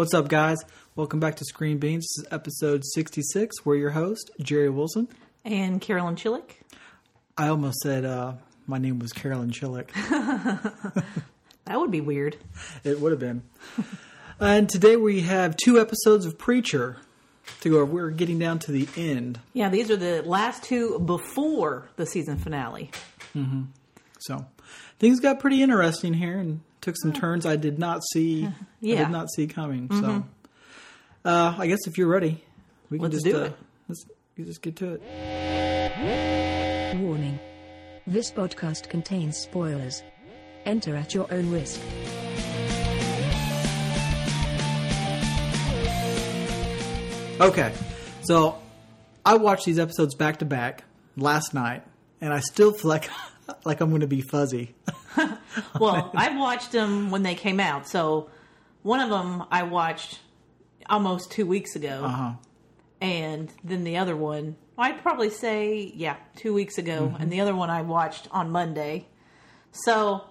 What's up, guys? Welcome back to Screen Beans. This is episode 66. We're your host, Jerry Wilson. And Carolyn Chillick. I almost said uh, my name was Carolyn Chillick. That would be weird. it would have been. and today we have two episodes of Preacher to go. We're getting down to the end. Yeah, these are the last two before the season finale. So things got pretty interesting here and took some turns I did not see. I did not see coming. So uh, I guess if you're ready, we can Let's just do uh, it. Let's we just get to it. Warning. This podcast contains spoilers. Enter at your own risk. Okay, so I watched these episodes back to back last night, and I still feel like like I'm going to be fuzzy. Well, I watched them when they came out. So one of them I watched almost two weeks ago. Uh-huh. And then the other one, I'd probably say, yeah, two weeks ago. Mm-hmm. And the other one I watched on Monday. So,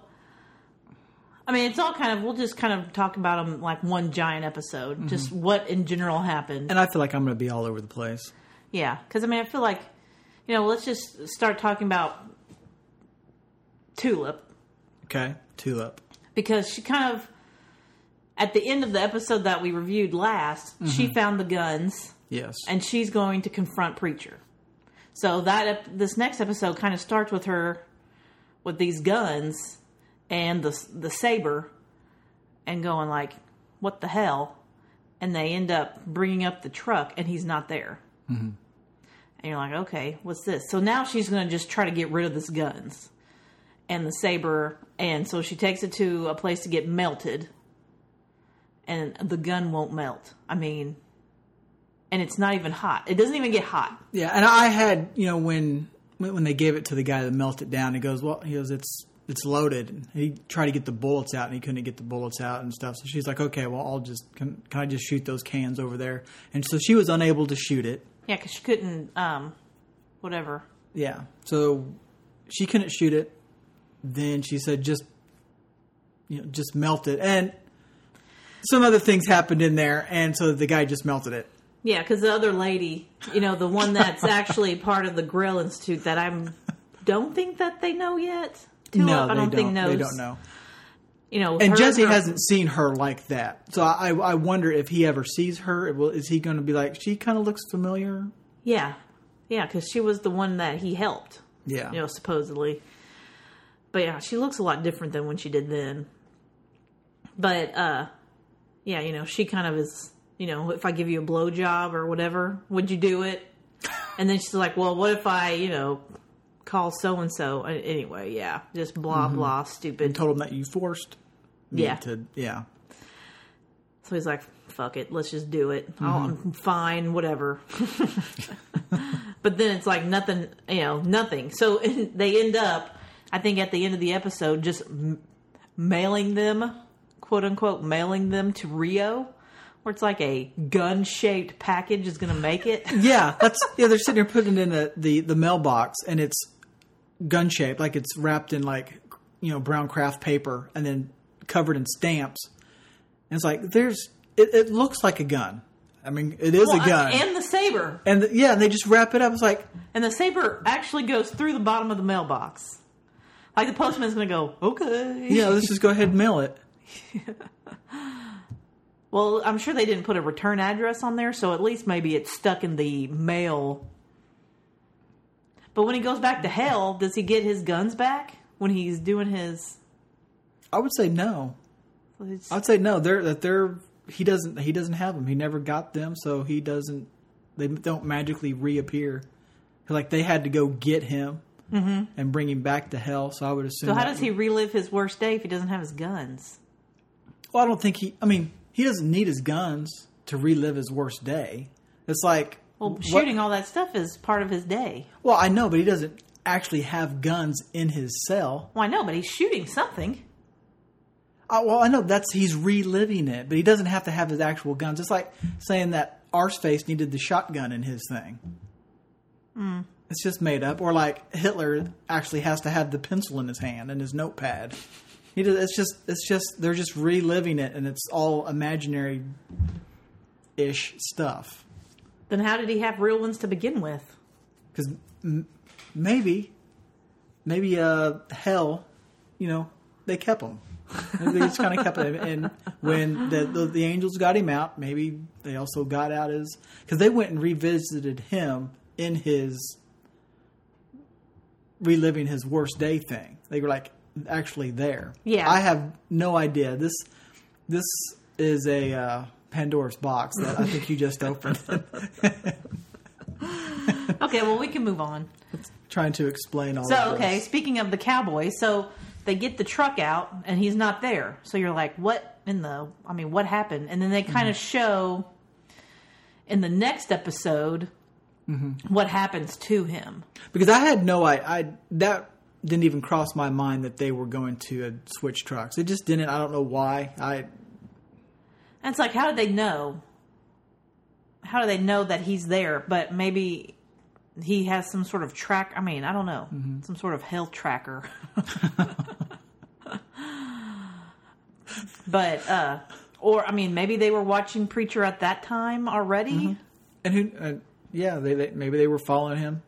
I mean, it's all kind of, we'll just kind of talk about them like one giant episode. Just what in general happened. Mm-hmm. And I feel like I'm going to be all over the place. Yeah, because I mean, I feel like, you know, let's just start talking about Tulip Okay, tulip. because she kind of, at the end of the episode that we reviewed last, she mm-hmm. found the guns Yes. and she's going to confront Preacher. So that ep- this next episode kind of starts with her with these guns and the the saber, and going like, "What the hell?" And they end up bringing up the truck, and he's not there. Mm-hmm. And you're like, "Okay, what's this?" So now she's going to just try to get rid of this guns and the saber, and so she takes it to a place to get melted, and the gun won't melt. I mean, and it's not even hot. It doesn't even get hot. Yeah, and I had you know when when they gave it to the guy that melted it down, he goes, "Well, he goes, it's it's loaded." And he tried to get the bullets out, and he couldn't get the bullets out and stuff. So she's like, "Okay, well, I'll just can, can I just shoot those cans over there?" And so she was unable to shoot it. Yeah, because she couldn't, um, whatever. Yeah, so she couldn't shoot it. Then she said, "Just you know, just melt it." And some other things happened in there, and so the guy just melted it. Yeah, because the other lady, you know, the one that's actually part of the Grail Institute that I'm don't think that they know yet. Tulip, no, I don't think knows. They don't know. You know, And Jesse her- hasn't seen her like that, so I, I wonder if he ever sees her. Well, is he going to be like she kind of looks familiar? Yeah, yeah, because she was the one that he helped. Yeah, you know, supposedly. But yeah, she looks a lot different than when she did then. But uh yeah, you know, she kind of is, you know, if I give you a blowjob or whatever, would you do it? And then she's like, Well, what if I, you know, call so and so anyway, yeah. Just blah blah stupid. And told him that you forced. me Yeah. to yeah. So he's like, fuck it, let's just do it. I'll, I'm fine, whatever. but then it's like nothing, you know, nothing. So they end up, I think at the end of the episode, just m- mailing them, quote unquote, mailing them to Rio, where it's like a gun shaped package is going to make it. Yeah, that's yeah. They're sitting there putting it in the, the the mailbox, and it's gun shaped, like it's wrapped in like you know brown craft paper, and then covered in stamps. And it's like there's it, it looks like a gun. I mean, it is Well, a gun, And the saber. and the, yeah, and they just wrap it up. It's like And the saber actually goes through the bottom of the mailbox. Like the postman's going to go, okay. yeah, let's just go ahead and mail it. Well, I'm sure they didn't put a return address on there, so at least maybe it's stuck in the mail. But when he goes back to hell, does he get his guns back when he's doing his? I would say no. I'd say no. They're that they're he doesn't he doesn't have them. He never got them, so he doesn't. They don't magically reappear. Like they had to go get him and bring him back to hell. So I would assume. so how does he relive his worst day if he doesn't have his guns? Well, I don't think he. I mean, he doesn't need his guns to relive his worst day. It's like Well, what- shooting all that stuff is part of his day. Well, I know, but he doesn't actually have guns in his cell. Well, I know, but he's shooting something. Uh, well, I know that's he's reliving it, but he doesn't have to have his actual guns. It's like saying that Arseface needed the shotgun in his thing. It's just made up. Or like Hitler actually has to have the pencil in his hand and his notepad. He does, it's just it's just they're just reliving it, and it's all imaginary ish stuff. Then how did he have real ones to begin with? Because m- maybe, maybe uh, hell, you know, they kept them. They just kind of kept him. And when the, the the angels got him out, maybe they also got out his because they went and revisited him in his reliving his worst day thing. They were like actually there. Yeah. I have no idea. This this is a uh, Pandora's box that I think you just opened. Okay, well we can move on. Trying to explain all. So okay, this. speaking of the cowboy, so they get the truck out and he's not there. So you're like, what in the? I mean, what happened? And then they kind of show in the next episode what happens to him. because I had no I, I that didn't even cross my mind that they were going to uh, switch trucks. It just didn't. I don't know why. I And it's like, how do they know? How do they know that he's there? But maybe he has some sort of track. I mean, I don't know, some sort of health tracker. but, uh, or I mean, maybe they were watching Preacher at that time already. and who uh, yeah they, they maybe they were following him.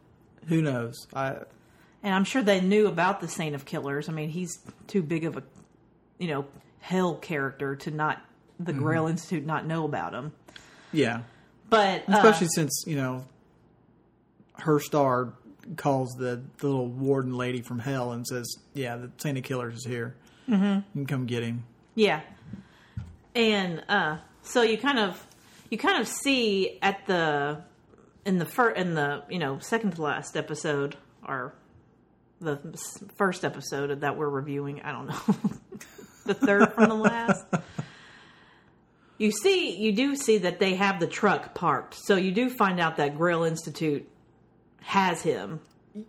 Who knows? I And I'm sure they knew about the Saint of Killers. I mean, he's too big of a, you know, hell character to not the Grail Institute not know about him. yeah. But uh, Especially since you know Herr Starr calls the, the little warden lady from hell and says, "Yeah, the Saint of Killers is here. Mm-hmm. You can come get him." Yeah. And uh so you kind of you kind of see at the in the fir- in the, you know, second to last episode or the first episode that we're reviewing, I don't know. the third from the last. You see you do see that they have the truck parked. So you do find out that Grail Institute has him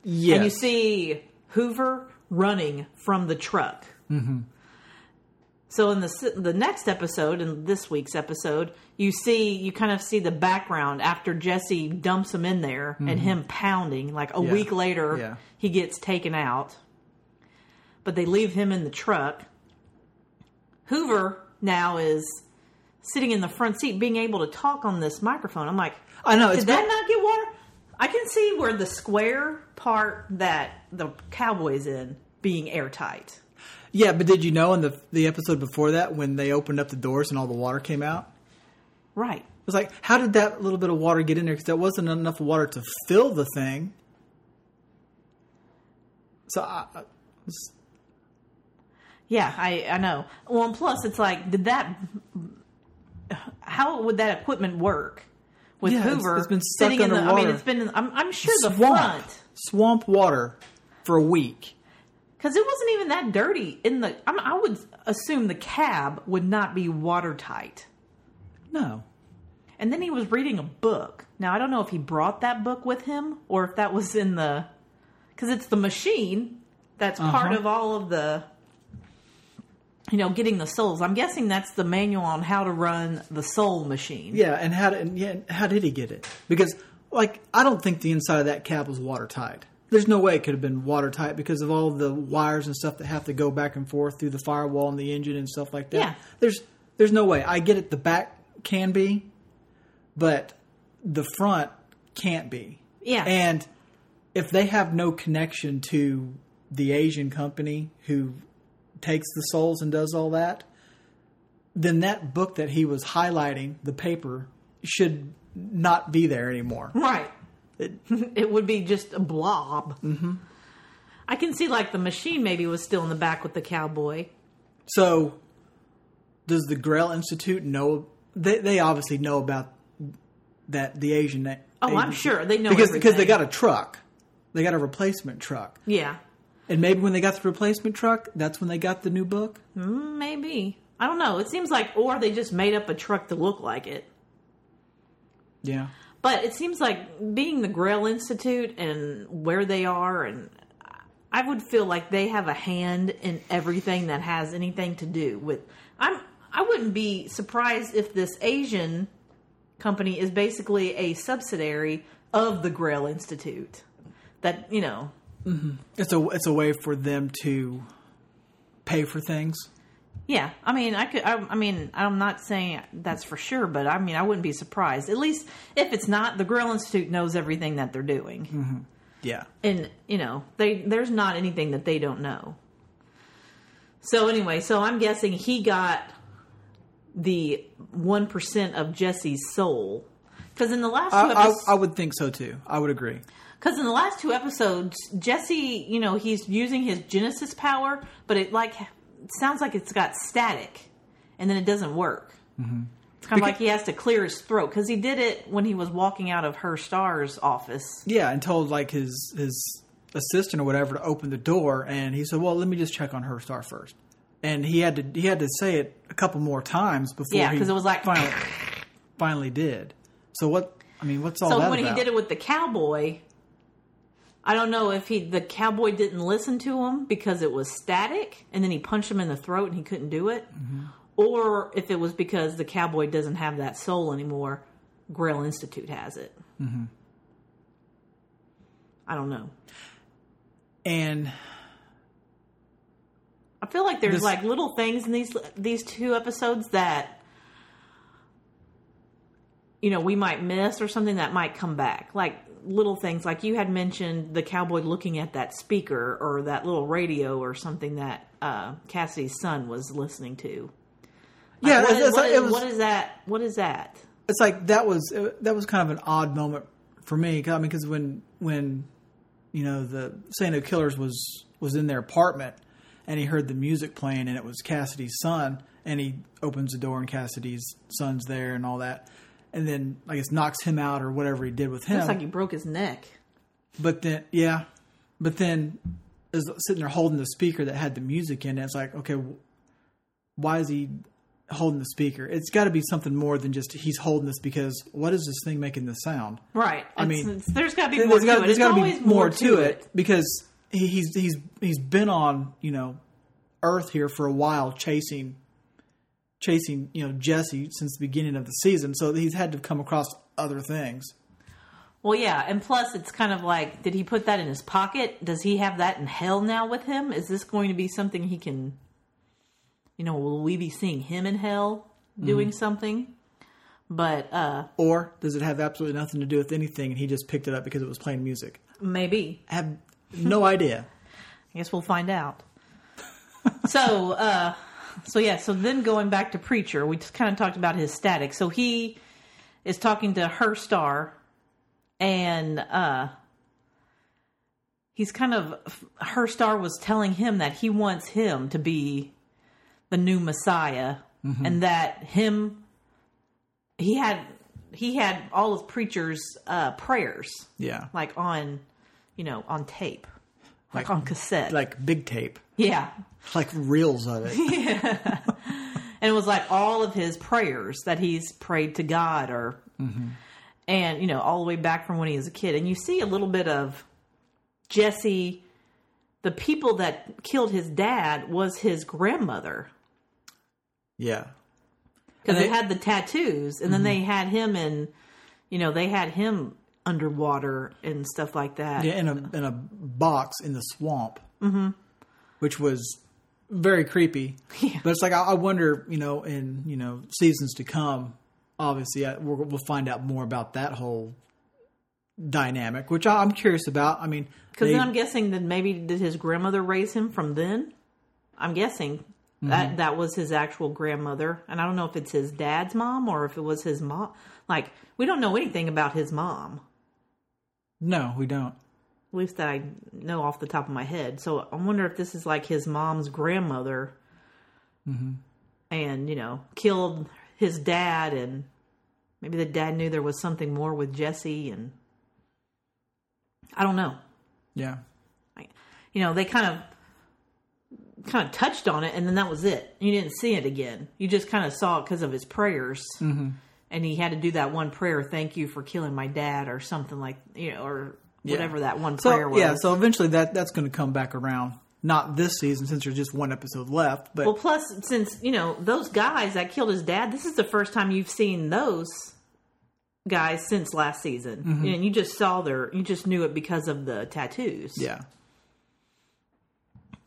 Yes. and you see Hoover running from the truck. Mm-hmm. So in the the next episode, in this week's episode, you see you kind of see the background after Jesse dumps him in there and him pounding. Like a Mm-hmm. Yeah. week later, Yeah. he gets taken out, but they leave him in the truck. Hoover now is sitting in the front seat, being able to talk on this microphone. I'm like, I know. It's did that not- not get water? I can see where the square part that the cowboy's in being airtight. Yeah, but did you know in the the episode before that when they opened up the doors and all the water came out? Right. It was like, how did that little bit of water get in there? Because there wasn't enough water to fill the thing. So I, I was- Yeah, I, I know. Well, and plus, it's like, did that? How would that equipment work with Yeah, it's- Hoover it's been stuck sitting in the? I mean, it's been. I'm, I'm sure the swamp, front swamp water for a week. Because it wasn't even that dirty in the. I'm, I would assume the cab would not be watertight. No, And then he was reading a book. Now I don't know if he brought that book with him or if that was in the because it's the machine that's part Uh-huh. of all of the you know getting the souls. I'm guessing that's the manual on how to run the soul machine. yeah, and how did and yeah, how did he get it? Because like I don't think the inside of that cab was watertight. There's no way it could have been watertight because of all the wires and stuff that have to go back and forth through the firewall and the engine and stuff like that. Yeah. There's there's no way. I get it. The back can be, but the front can't be. Yeah. And if they have no connection to the Asian company who takes the souls and does all that, then that book that he was highlighting, the paper, should not be there anymore. Right. It, would be just a blob. Mm-hmm. I can see like the machine maybe was still in the back with the cowboy. So, does the Grail Institute know? They, they obviously know about that the Asian. Name. Oh, I'm sure they know because because they got a truck, they got a replacement truck, Yeah. and maybe when they got the replacement truck, that's when they got the new book. Mm, Maybe. I don't know. It seems like, or they just made up a truck to look like it. Yeah. But it seems like being the Grail Institute and where they are, and I would feel like they have a hand in everything that has anything to do with. I'm. I wouldn't be surprised if this Asian company is basically a subsidiary of the Grail Institute. That you know, mm-hmm. It's a it's a way for them to pay for things. Yeah, I mean, I could. I, I mean, I'm not saying that's for sure, but I mean, I wouldn't be surprised. At least if it's not, the Grail Institute knows everything that they're doing, mm-hmm. Yeah. and you know, they there's not anything that they don't know. So anyway, so I'm guessing he got the one percent of Jesse's soul because in the last two I, I, episodes, I would think so too. I would agree. Because in the last two episodes, Jesse, you know, he's using his Genesis power, but it like sounds like it's got static, and then it doesn't work. Mm-hmm. It's kind of like he has to clear his throat because he did it when he was walking out of Herr Starr's office. Yeah, and told like his his assistant or whatever to open the door, and he said, "Well, let me just check on Herr Starr first. And he had to he had to say it a couple more times before. Yeah, because it was like- finally finally did. So what? I mean, what's all so that when about? he did it with the cowboy, I don't know if he the cowboy didn't listen to him because it was static, and then he punched him in the throat and he couldn't do it, Mm-hmm. or if it was because the cowboy doesn't have that soul anymore. Grail Institute has it. Mm-hmm. I don't know. and I feel like there's This- like little things in these these two episodes that you know we might miss or something that might come back. Like little things like you had mentioned the cowboy looking at that speaker or that little radio or something that uh, Cassidy's son was listening to. Like, yeah, what it's, is- it's what like- is- it was. what is that? What is that? it's like that was that was kind of an odd moment for me. 'cause, I mean, because when when you know the Saint of Killers was was in their apartment and he heard the music playing and it was Cassidy's son and he opens the door and Cassidy's son's there and all that and then I guess knocks him out or whatever he did with him. Looks like he broke his neck. But then, yeah, but then is sitting there holding the speaker that had the music in it. It's like, okay, why is he holding the speaker? It's got to be something more than just he's holding this because what is this thing making the sound? Right. I It's- mean, it's- there's got to be more to gotta- it. there's It's gotta be more to it because he, he's he's he's been on you know Earth here for a while chasing chasing you know Jesse since the beginning of the season, so he's had to come across other things. Well, yeah, and plus it's kind of like, did he put that in his pocket? Does he have that in hell now with him? Is this going to be something he can, you know, will we be seeing him in hell doing something? But uh Or does it have absolutely nothing to do with anything and he just picked it up because it was playing music? maybe. I have no idea. I guess we'll find out. so, uh, so yeah. So then going back to preacher, we just kind of talked about his static. So he is talking to Herr Starr, and uh, he's kind of Herr Starr was telling him that he wants him to be the new Messiah, and that him he had he had all of preacher's uh, prayers Yeah. like on you know on tape like, Like- on cassette. Like big tape. yeah. Like reels of it. and it was like all of his prayers that he's prayed to god or mm-hmm. and you know all the way back from when he was a kid. And you see a little bit of jesse the people that killed his dad was his grandmother. Yeah. because they they- had the tattoos and then mm-hmm. they had him in you know they had him underwater and stuff like that Yeah, in a in a box in the swamp. Mm-hmm. Which was very creepy. Yeah. But it's like I, I wonder, you know, in you know seasons to come. Obviously, I, we'll, we'll find out more about that whole dynamic, which I, I'm curious about. I mean, Because then I'm guessing that maybe did his grandmother raise him from then? I'm guessing that that was his actual grandmother, and I don't know if it's his dad's mom or if it was his mom. Like we don't know anything about his mom, no, we don't. at least that I know off the top of my head. So I wonder if this is like his mom's grandmother, and you know killed his dad, and maybe the dad knew there was something more with Jesse, and I don't know. Yeah, you know, they kind of kind of touched on it, and then that was it. You didn't see it again. You just kind of saw it because of his prayers, mm-hmm. And he had to do that one prayer. Thank you for killing my dad, or something like you know, or Yeah. whatever that one so prayer was. yeah, so eventually that that's going to come back around. Not this season, since there's just one episode left. But well, plus since you know those guys that killed his dad, this is the first time you've seen those guys since last season, Mm-hmm. and you just saw their, you just knew it because of the tattoos. yeah,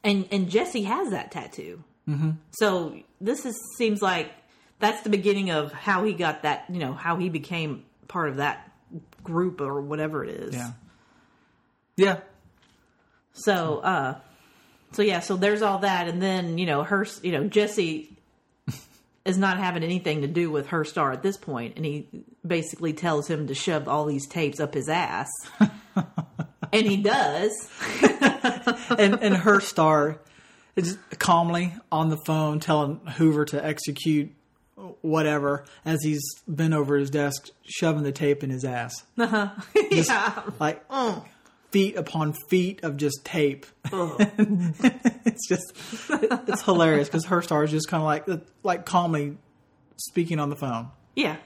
and and Jesse has that tattoo. Mm-hmm. So this is seems like that's the beginning of how he got that. You know how he became part of that group or whatever it is. Yeah. Yeah. So, uh, so yeah, so there's all that, and then you know her, you know Jesse is not having anything to do with Herr Starr at this point, and he basically tells him to shove all these tapes up his ass, and he does. and and Herr Starr is calmly on the phone telling Hoover to execute whatever as he's been over his desk shoving the tape in his ass. Uh-huh. yeah, Like uh. feet upon feet of just tape. Uh. it's just it's hilarious because Herr Starr is just kind of like like calmly speaking on the phone. yeah.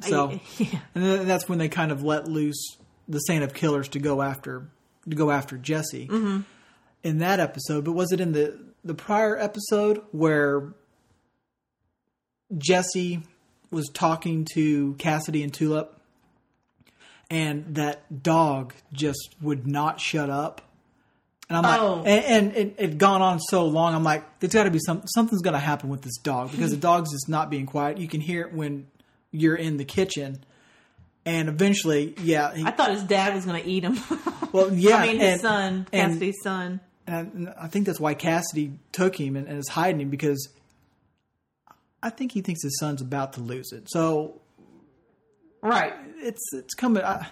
So I- yeah. and then that's when they kind of let loose the Saint of Killers to go after to go after Jesse mm-hmm. in that episode. But was it in the the prior episode where Jesse was talking to Cassidy and Tulip, and that dog just would not shut up? And I'm like, Oh. and, and it had gone on so long. I'm like, there's got to be some something's going to happen with this dog because the dog's just not being quiet. You can hear it when you're in the kitchen, and eventually, yeah, he, I thought his dad was going to eat him. well, yeah, I mean, his and- son, and- Cassidy's son. and I think that's why Cassidy took him and, and is hiding him because I think he thinks his son's about to lose it. So Right. it's it's coming. I,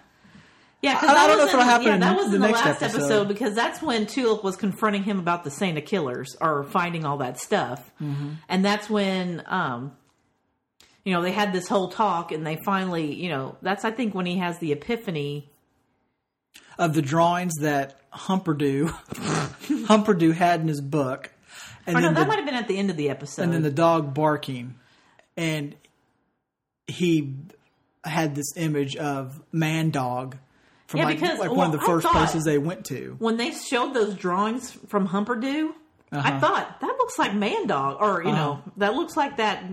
Yeah, I- because I that don't know if it'll happen Yeah, that was the in the next last episode. episode. because that's when Tulip was confronting him about the Saint of Killers or finding all that stuff, Mm-hmm. and that's when um, you know they had this whole talk, and they finally, you know, that's I think when he has the epiphany. of the drawings that Humperdoo Humperdoo had in his book, and Or no, that the, might have been at the end of the episode. and then the dog barking, and he had this image of man dog from Yeah, like, because, like one of the first places they went to. when they showed those drawings from Humperdoo, Uh-huh. I thought that looks like Man Dog, or you know, that looks like that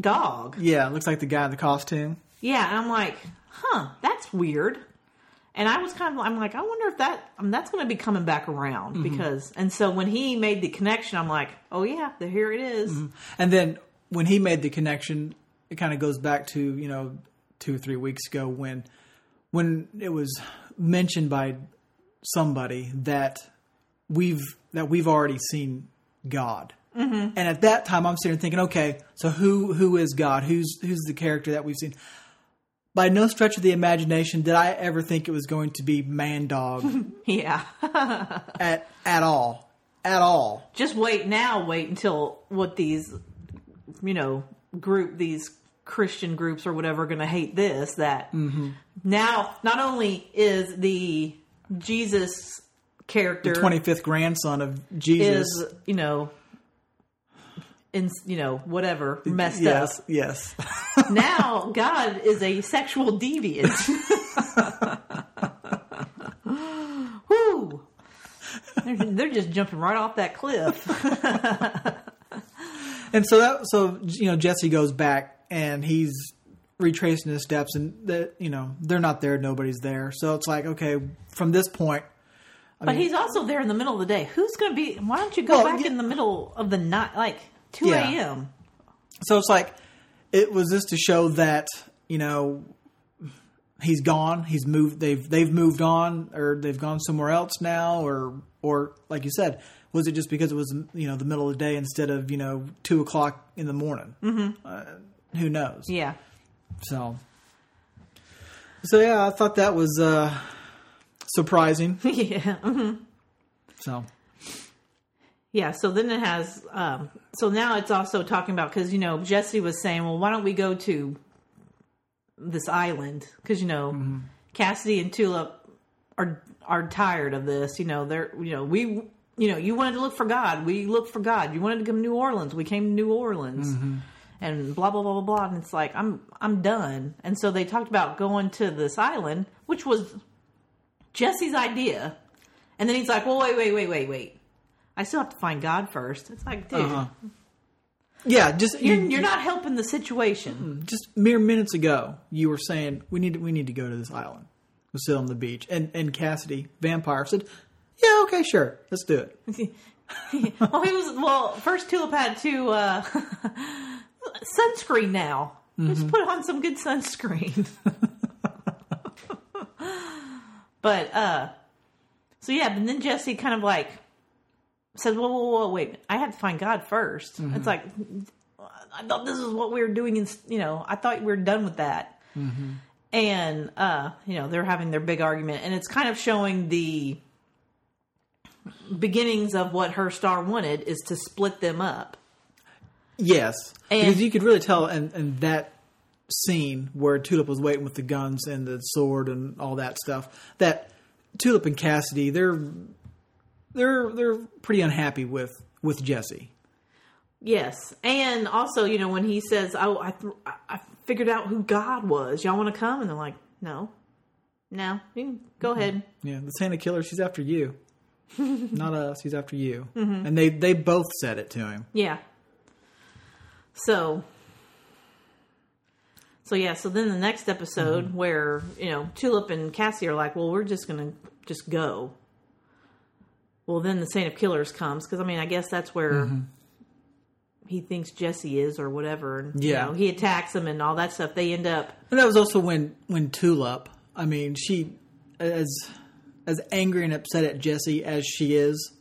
dog. Yeah, it looks like the guy in the costume. Yeah, and I'm like, huh, that's weird. And I was kind of, I'm like, I wonder if that, um, that's going to be coming back around Mm-hmm. because, and so when he made the connection, I'm like, oh yeah, here it is. And then when he made the connection, it kind of goes back to you know two or three weeks ago when when it was mentioned by somebody that we've that we've already seen God. Mm-hmm. And at that time, I'm sitting there thinking, okay, so who who is God? Who's who's the character that we've seen? By no stretch of the imagination did I ever think it was going to be Man Dog Yeah. at at all, at all. Just wait now, wait until what these, you know, group, these Christian groups or whatever are going to hate this. That Mm-hmm. now, not only is the Jesus character the Twenty fifth grandson of Jesus. is, you know, in, you know, whatever, messed yes, up. yes. now God is a sexual deviant. Whoo! They're, they're just jumping right off that cliff. And so that so you know Jesse goes back and he's retracing his steps and that you know they're not there nobody's there so it's like okay from this point But he's also there in the middle of the day. Who's going to be? Why don't you go Well, back yeah. in the middle of the night, like two Yeah. a.m. so it's like it was just to show that you know he's gone he's moved they've they've moved on or they've gone somewhere else now or or like you said was it just because it was you know the middle of the day instead of you know two o'clock in the morning mm-hmm. uh, who knows Yeah, So, so yeah, I thought that was uh, surprising. yeah, mhm. So, yeah. So then it has. Um, so now it's also talking about because you know Jesse was saying, well, why don't we go to this island? Because you know Cassidy and Tulip are are tired of this. You know they're you know we. You know, you wanted to look for God. We looked for God. You wanted to come to New Orleans. We came to New Orleans. and blah blah blah blah blah. And it's like I'm I'm done. And so they talked about going to this island, which was Jesse's idea. And then he's like, "Well, wait, wait, wait, wait, wait. I still have to find God first. It's like, dude, Uh-huh. yeah, just you're, you- you're not helping the situation. just mere minutes ago, you were saying we need to, we need to go to this island. We'll sit on the beach, and and Cassidy, vampire, said, "Yeah, okay, sure, let's do it." well, he was well. First, Tulip had to uh, sunscreen. Now, just put on some good sunscreen. but uh, so yeah, but then Jesse kind of like said, "Whoa, whoa, whoa, wait! I had to find God 1st It's like I thought this is what we were doing, in you know, I thought we were done with that." And uh, you know, they're having their big argument, and it's kind of showing the beginnings of what Herr Starr wanted is to split them up. Yes, And- because you could really tell in, in that scene where Tulip was waiting with the guns and the sword and all that stuff that Tulip and Cassidy they're they're they're pretty unhappy with with Jesse. Yes, and also, you know, when he says, "Oh, I, th- I figured out who God was. Y'all want to come?" and they're like, "No, no, go mm-hmm. ahead." Yeah, the Santa Killer, she's after you, not us. She's after you, mm-hmm. and they they both said it to him. Yeah. So, so yeah. So then the next episode, mm-hmm. where you know Tulip and Cassie are like, "Well, we're just gonna just go." Well, then the Saint of Killers comes because I mean, I guess that's where mm-hmm. he thinks Jesse is or whatever. And, you Yeah. know, he attacks him and all that stuff. They end up. And that was also when when Tulip, I mean, she as as angry and upset at Jesse as she is,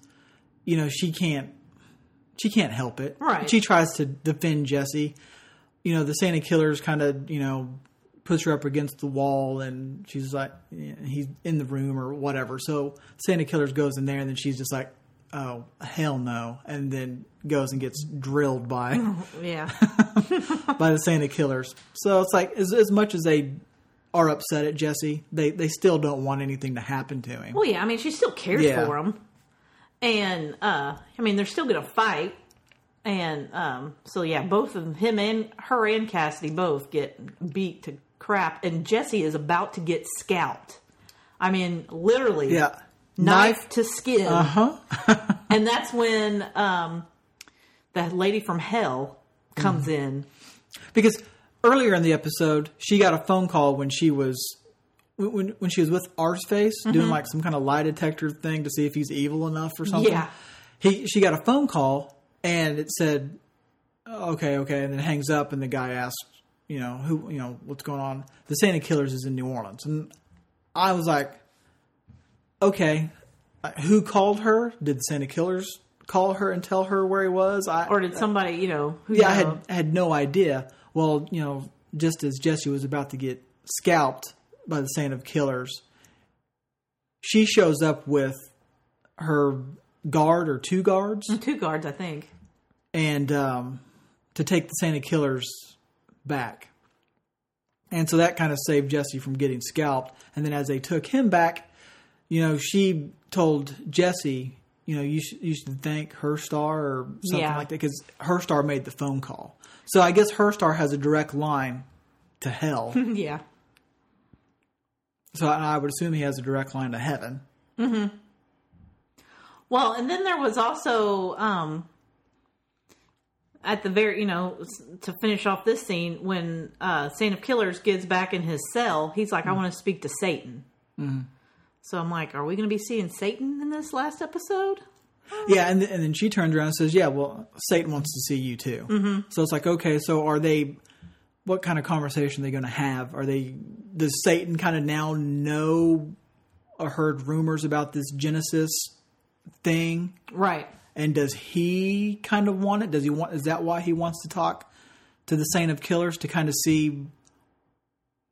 you know, she can't she can't help it. Right. She tries to defend Jesse. You know, the Saint of Killers kind of, you know, puts her up against the wall and she's like he's in the room or whatever. So Saint of Killers goes in there and then she's just like, "Oh, hell no." And then goes and gets drilled by Yeah. by the Saint of Killers. So it's like as as much as they are upset at Jesse, they they still don't want anything to happen to him. Well, yeah, I mean, she still cares Yeah. for him, and uh, I mean, they're still gonna fight, and um, so yeah, both of them, him and her and Cassidy, both get beat to crap, and Jesse is about to get scalped. I mean, literally, Yeah. knife, to skin, Uh huh. and that's when um, the lady from hell comes Mm-hmm. in. Because earlier in the episode, she got a phone call when she was when when she was with Arseface doing like some kind of lie detector thing to see if he's evil enough or something. Yeah. He she got a phone call and it said, "Okay, okay," and then hangs up, and the guy asks, "You know who? You know what's going on?" The Saint of Killers is in New Orleans, and I was like, "Okay, who called her? Did the Saint of Killers?" Call her and tell her where he was. I, Or did somebody, you know, who yeah, I had had no idea. Well, you know, just as Jesse was about to get scalped by the Saint of Killers, she shows up with her guard or two guards, two guards, I think. and um, to take the Saint of Killers back. And so that kind of saved Jesse from getting scalped. And then as they took him back, you know, she told Jesse, you know, you should, you should thank Herr Starr or something Yeah. like that because Herr Starr made the phone call. So I guess Herr Starr has a direct line to hell. yeah. so I would assume he has a direct line to heaven. Mhm. Well, and then there was also um, at the very, you know, to finish off this scene when uh, Saint of Killers gets back in his cell, he's like, "I want to speak to Satan." So I'm like, "Are we going to be seeing Satan in this last episode?" Yeah, and, and then she turns around and says, "Yeah, well, Satan wants to see you too." Mm-hmm. So it's like, okay, so are they? What kind of conversation are they going to have? Are they? Does Satan kind of now know or heard rumors about this Genesis thing? Right. And does he kind of want it? Does he want? Is that why he wants to talk to the Saint of Killers to kind of see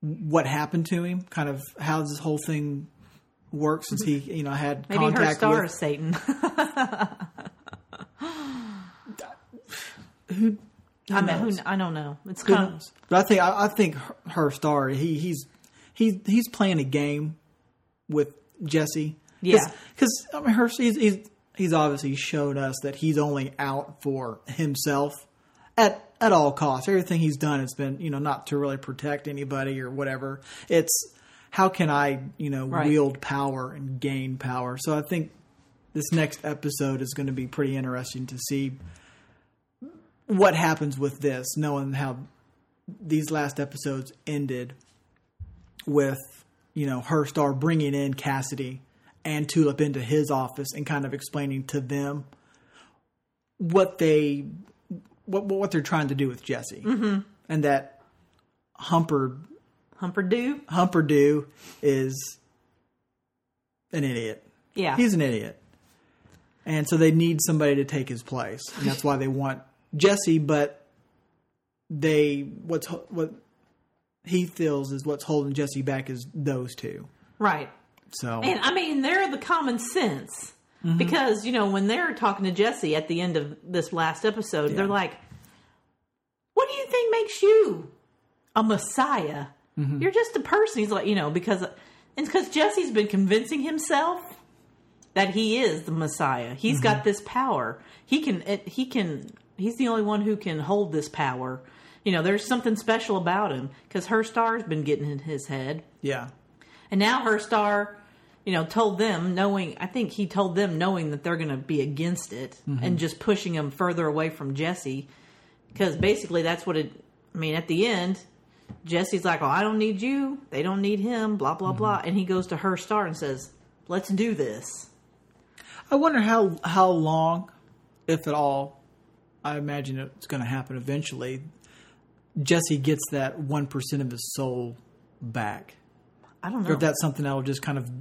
what happened to him? Kind of how this whole thing works since he, you know, had Maybe her contact star with is Satan. who. I mean, who, knows? I don't know. It's Who kind of? But I think I, I think her, Herr Starr. He he's he's he's playing a game with Jesse. Yeah. because I mean, her he's, he's he's obviously shown us that he's only out for himself at at all costs. Everything he's done has been you know not to really protect anybody or whatever. It's how can I you know Right. wield power and gain power. So I think this next episode is going to be pretty interesting to see what happens with this, knowing how these last episodes ended with you know Herr Starr bringing in Cassidy and Tulip into his office and kind of explaining to them what they what what they're trying to do with Jesse, mm-hmm. and that Humper Humperdoo. Humperdoo is an idiot. Yeah. He's an idiot. And so they need somebody to take his place. And that's why they want Jesse, but they what's what he feels is what's holding Jesse back is those two. right. So And I mean, they're the common sense mm-hmm. because you know when they're talking to Jesse at the end of this last episode, they're like, "What do you think makes you a messiah? Mm-hmm. You're just a person." He's like, you know, because and because Jesse's been convincing himself that he is the messiah. He's got mm-hmm. this power. He can. It, he can. He's the only one who can hold this power. You know, there's something special about him because Herr Starr's been getting in his head. yeah. And now Herr Starr, you know, told them knowing, I think he told them knowing that they're going to be against it mm-hmm. and just pushing them further away from Jesse. Because basically that's what it, I mean, at the end, Jesse's like, oh, I don't need you. They don't need him, blah, blah, mm-hmm. blah. And he goes to Herr Starr and says, let's do this. I wonder how how long, if at all, I imagine it's going to happen eventually. Jesse gets that one percent of his soul back, I don't or know. if that's something that'll just kind of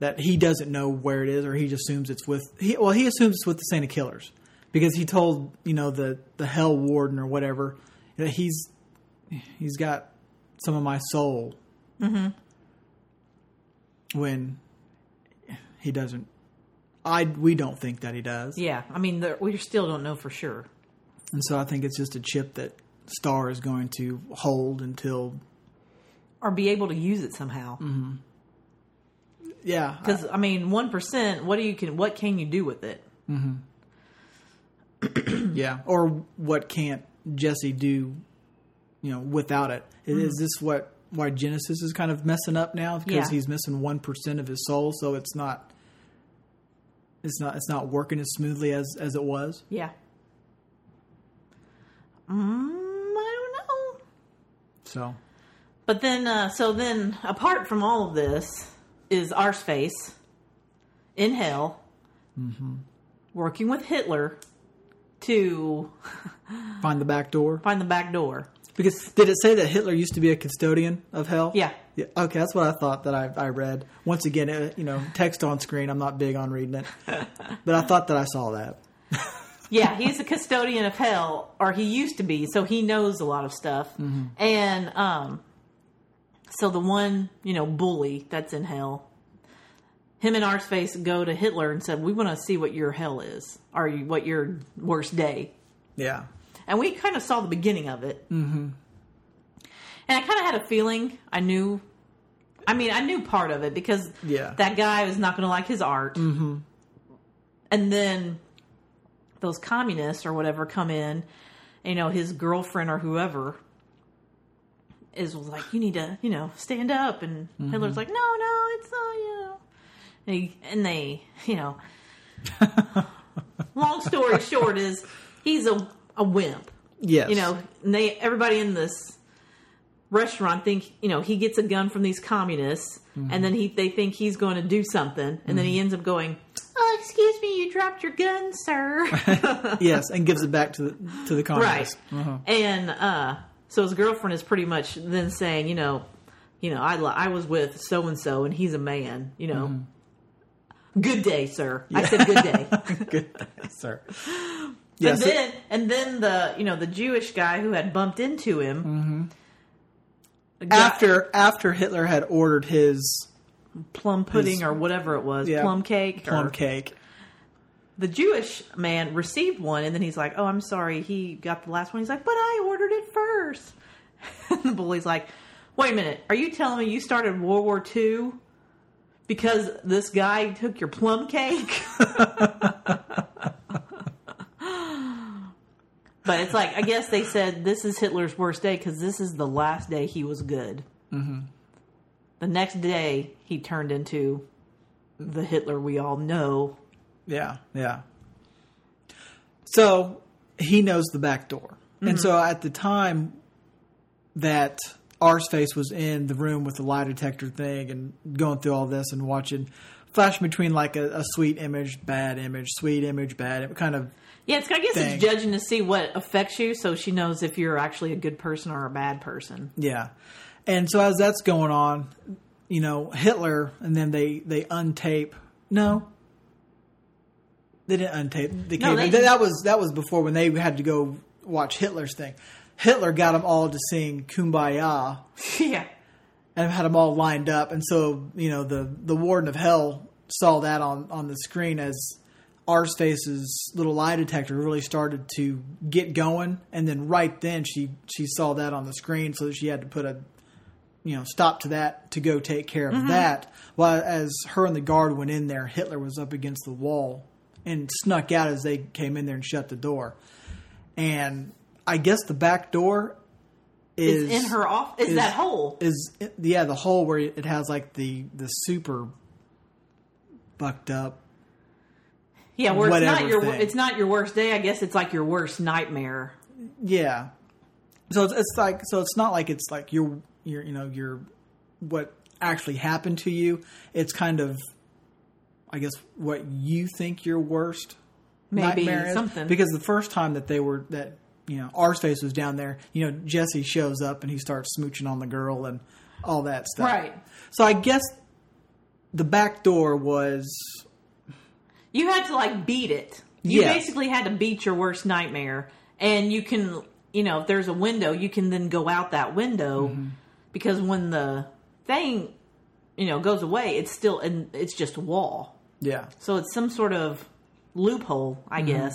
that he doesn't know where it is, or he just assumes it's with. He, well, he assumes it's with the Saint of Killers because he told you know the the Hell Warden or whatever that he's he's got some of my soul. Mm-hmm. When he doesn't, I we don't think that he does, yeah. I mean, we still don't know for sure. and so I think it's just a chip that Starr is going to hold until Or be able to use it somehow. Yeah, Because I mean, one percent. What do you can? What can you do with it? Yeah, or what can't Jesse do, you know, without it? Is this what why Genesis is kind of messing up now because Yeah. he's missing one percent of his soul, so it's not, it's not, it's not working as smoothly as as it was. Yeah. Mm, I don't know. So But then, uh, so then, apart from all of this, is Arseface in hell, working with Hitler to find the back door find the back door. because did it say that Hitler used to be a custodian of hell? Yeah. Yeah, okay, that's what I thought that I, I read. Once again, uh, you know, text on screen. I'm not big on reading it, but I thought that I saw that. Yeah, he's a custodian of hell, or he used to be, so he knows a lot of stuff. And um, so the one, you know, bully that's in hell, him and Arseface go to Hitler and said, "We want to see what your hell is, or what your worst day." Yeah, And we kind of saw the beginning of it. Mm-hmm. And I kind of had a feeling I knew. I mean, I knew part of it because Yeah. that guy was not going to like his art. Mm-hmm. And then those communists or whatever come in, you know, his girlfriend or whoever is was like, "You need to, you know, stand up." And mm-hmm. Hitler's like, "No, no, it's not, you know." And, he, and they, you know, long story short is he's a a wimp. yes, You know, and they everybody in this restaurant think you know he gets a gun from these communists, mm-hmm. and then he they think he's going to do something, and then he mm-hmm. ends up going, "Oh, excuse me, you dropped your gun, sir." yes, and gives it back to the to the right. communists. Uh-huh. And uh, so his girlfriend is pretty much then saying, you know, you know, I I was with so and so, and he's a man. You know, mm-hmm. good day, sir. I said good day. Good, day, sir. Yes, and then and then the you know the Jewish guy who had bumped into him mm-hmm. got after after Hitler had ordered his plum pudding his- or whatever it was, yeah, plum cake. plum or- cake. The Jewish man received one, and then he's like, "Oh, I'm sorry, he got the last one." He's like, "But I ordered it first. and the bully's like, "Wait a minute, are you telling me you started World War II because this guy took your plum cake?" but it's like I guess they said this is Hitler's worst day because this is the last day he was good. Mm-hmm. The next day he turned into the Hitler we all know. Yeah, yeah. So he knows the back door, and mm-hmm. so at the time that Arseface was in the room with the lie detector thing and going through all this and watching, flashing between like a, a sweet image, bad image, sweet image, bad, it kind of Yeah, it's I guess thing. it's judging to see what affects you, so she knows if you're actually a good person or a bad person. Yeah. And so as that's going on, you know, Hitler and then they they untape. No. They didn't untape the No, they- that was that was before when they had to go watch Hitler's thing. Hitler got them all to sing "Kumbaya" yeah. and had them all lined up, and so you know the the warden of hell saw that on on the screen as Arseface's little lie detector really started to get going, and then right then she she saw that on the screen, so that she had to put a you know stop to that to go take care of mm-hmm. that. While as her and the guard went in there, Hitler was up against the wall and snuck out as they came in there and shut the door. And I guess the back door is Is in her off is, is- that hole. is yeah the hole where it has like the the super bucked up Yeah, where it's not your thing. it's not your worst day. I guess it's like your worst nightmare. yeah so it's, it's like so it's not like it's like your your you know your what actually happened to you it's kind of i guess what you think your worst Maybe something. because the first time that they were that you know Arseface was down there you know jesse shows up and he starts smooching on the girl and all that stuff Right. so i guess the back door was You had to like beat it. You Yeah. basically had to beat your worst nightmare, and you can, you know, if there's a window, you can then go out that window Mm-hmm. because when the thing, you know, goes away, it's still and it's just a wall. yeah So it's some sort of loophole, I guess.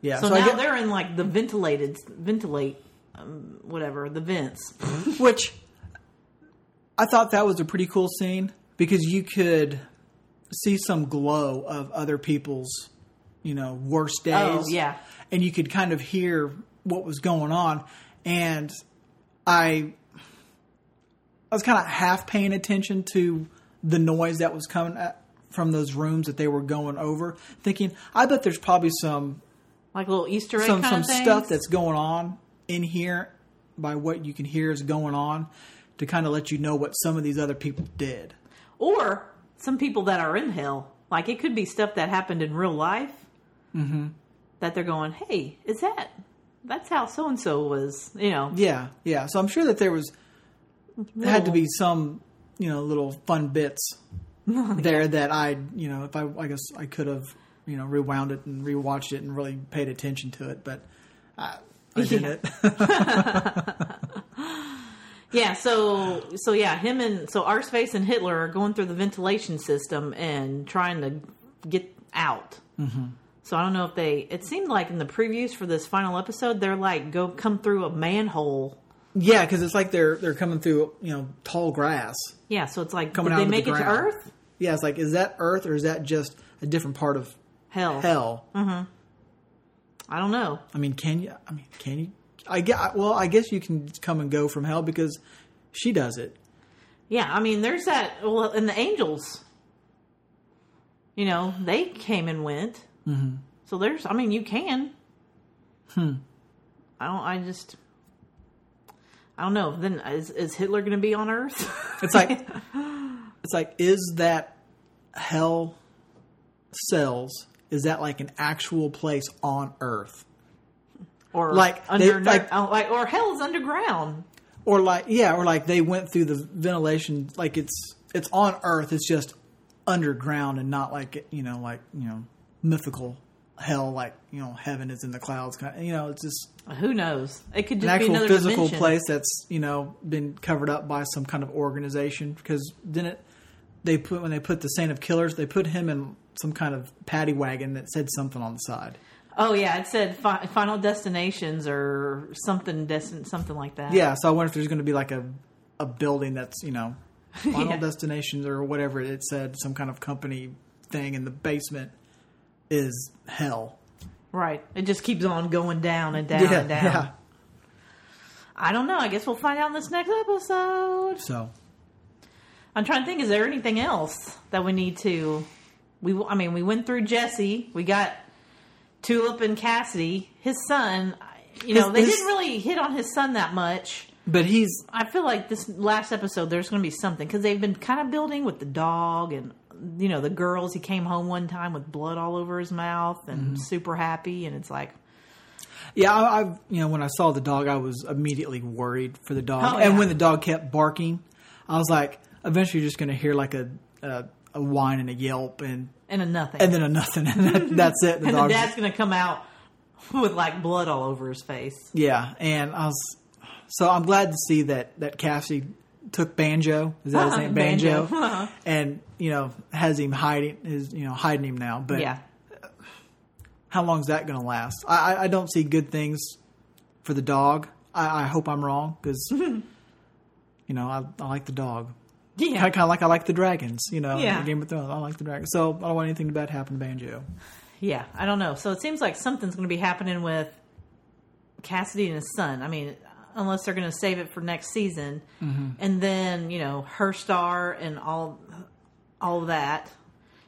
yeah So, Mm-hmm. I now get- they're in like the ventilated, ventilate, um, whatever the vents. which I thought that was a pretty cool scene because you could see some glow of other people's, you know, worst days. Oh, yeah. and you could kind of hear what was going on, and I, I was kind of half paying attention to the noise that was coming at, from those rooms that they were going over, thinking, I bet there's probably some Like a little Easter egg some some stuff that's going on in here by what you can hear is going on to kind of let you know what some of these other people did. or some people that are in hell. Like it could be stuff that happened in real life Mm-hmm. that they're going, "Hey, is that that's how so and so was?" You know, Yeah, yeah. So I'm sure that there was there had to be some you know little fun bits there that I you know if I I guess I could have you know rewound it and rewatched it and really paid attention to it, but I, I didn't. Yeah, so so yeah, him and so Arseface and Hitler are going through the ventilation system and trying to get out. Mm-hmm. So I don't know if they. It seemed like in the previews for this final episode, they're like go come through a manhole. yeah, because it's like they're they're coming through you know tall grass. Yeah, so it's like Coming did out they of the make it to. Earth? Yeah, it's like is that Earth or is that just a different part of Hell, hell? I don't know. I mean, can you? I mean, can you? I get. Well, I guess you can come and go from hell because she does it. Yeah, I mean, there's that. Well, and the angels, you know, they came and went. Mm-hmm. So there's. I mean, you can. Hmm. I don't. I just. I don't know. Then is is Hitler going to be on Earth? It's like, it's like, is that hell cells? Is that like an actual place on Earth, or Like, under they- like- oh, like or hell is underground. or like yeah, or like they went through the ventilation? Like it's it's on Earth. It's just underground and not like you know like you know mythical hell like you know heaven is in the clouds kind of, you know it's just Who knows? It could an just be actual another physical dimension. place that's you know been covered up by some kind of organization because then it they put when they put the saint of killers they put him in some kind of paddy wagon that said something on the side Oh yeah, it said fi- Final Destinations or something, destin- something like that. yeah so i wonder if there's going to be like a a building that's you know final Yeah. destinations or whatever it said some kind of company thing in the basement is hell right. It just keeps on going down and down yeah and down. yeah I don't know. I guess we'll find out in this next episode. so I'm trying to think. Is there anything else that we need to? We, I mean, we went through Jesse. We got Tulip and Cassidy. His son. You know, His- they his- didn't really hit on his son that much. but he's I feel like this last episode, there's going to be something because they've been kind of building with the dog and you know the girls. He came home one time with blood all over his mouth and Mm-hmm. super happy, and it's like, Yeah, I, I've you know when I saw the dog, I was immediately worried for the dog, Oh, and when the dog kept barking, I was like, eventually you're just going to hear like a, a a whine and a yelp, and and a nothing. and then a nothing, and that, that's it. The and the dad's gonna come out with like blood all over his face. yeah, and I was so I'm glad to see that that Cassie took Banjo, is that his name, Banjo, Banjo. Uh-huh. and you know has him hiding, is you know hiding him now, but Yeah, how long is that going to last? I, I, I don't see good things for the dog. I, I hope I'm wrong because you know I, I like the dog. Yeah. I Kind of like I like the dragons. You know, Yeah. Game of Thrones. I like the dragons. So I don't want anything bad to happen to Banjo. Yeah, I don't know. So it seems like something's going to be happening with Cassidy and his son. I mean, unless they're going to save it for next season, and then you know Herr Starr and all all that.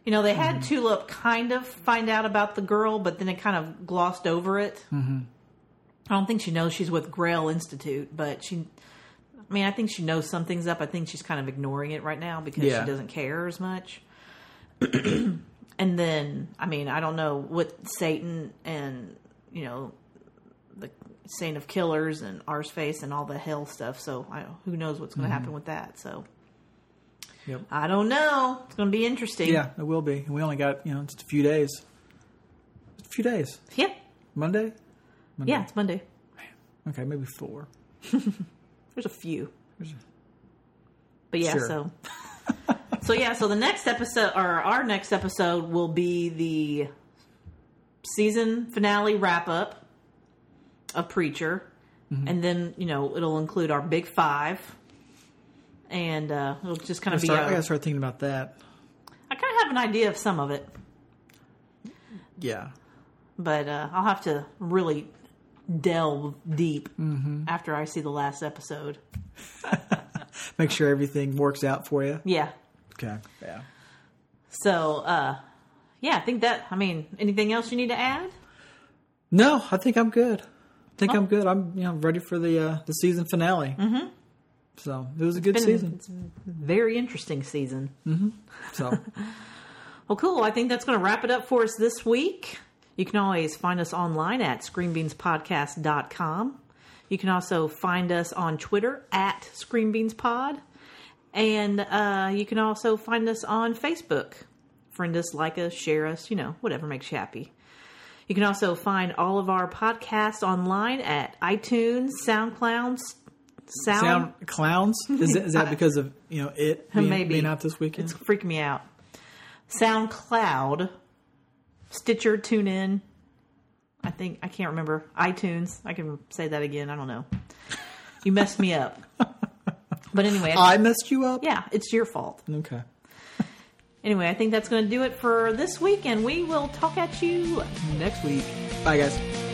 You know, they had Tulip kind of find out about the girl, but then it kind of glossed over it. Mm-hmm. I don't think she knows she's with Grail Institute, but she. I mean, I think she knows something's up. I think she's kind of ignoring it right now because Yeah. she doesn't care as much. and then I mean I don't know what Satan and you know the Saint of Killers and Arseface and all the hell stuff. So I, who knows what's going to mm-hmm. happen with that? So Yep. I don't know. It's going to be interesting. Yeah, it will be. We only got you know just a few days. Just a few days. yeah, Monday. Monday. yeah. It's Monday. Okay, maybe four. There's a few, but yeah. Sure. So so yeah. So the next episode or our next episode will be the season finale wrap up of Preacher, Mm-hmm. and then you know it'll include our big five, and uh, it'll just kind of be. start, I gotta start thinking about that. I kind of have an idea of some of it, Yeah. but uh, I'll have to really delve deep Mm-hmm. after I see the last episode. Make sure everything works out for you. Yeah. Okay. Yeah. So, uh, yeah, I think that. I mean, anything else you need to add? No, I think I'm good. I think Oh. I'm good. I'm you know ready for the uh, the season finale. Mm-hmm. So it was a good season. It's a very interesting season. So Well, cool. I think that's going to wrap it up for us this week. You can always find us online at screenbeanspodcast.com. You can also find us on Twitter at screenbeanspod. And uh, you can also find us on Facebook. Friend us, like us, share us, you know, whatever makes you happy. You can also find all of our podcasts online at iTunes, SoundCloud, Sound, sound clowns is, that- is that because of you know it being, Maybe. being out this weekend? It's freaking me out. SoundCloud, Stitcher, TuneIn. I think I can't remember iTunes. I can say that again. I don't know. You messed me up. But anyway, I- I messed you up. yeah, it's your fault. Okay. Anyway, I think that's going to do it for this week, and we will talk at you next week. Bye guys.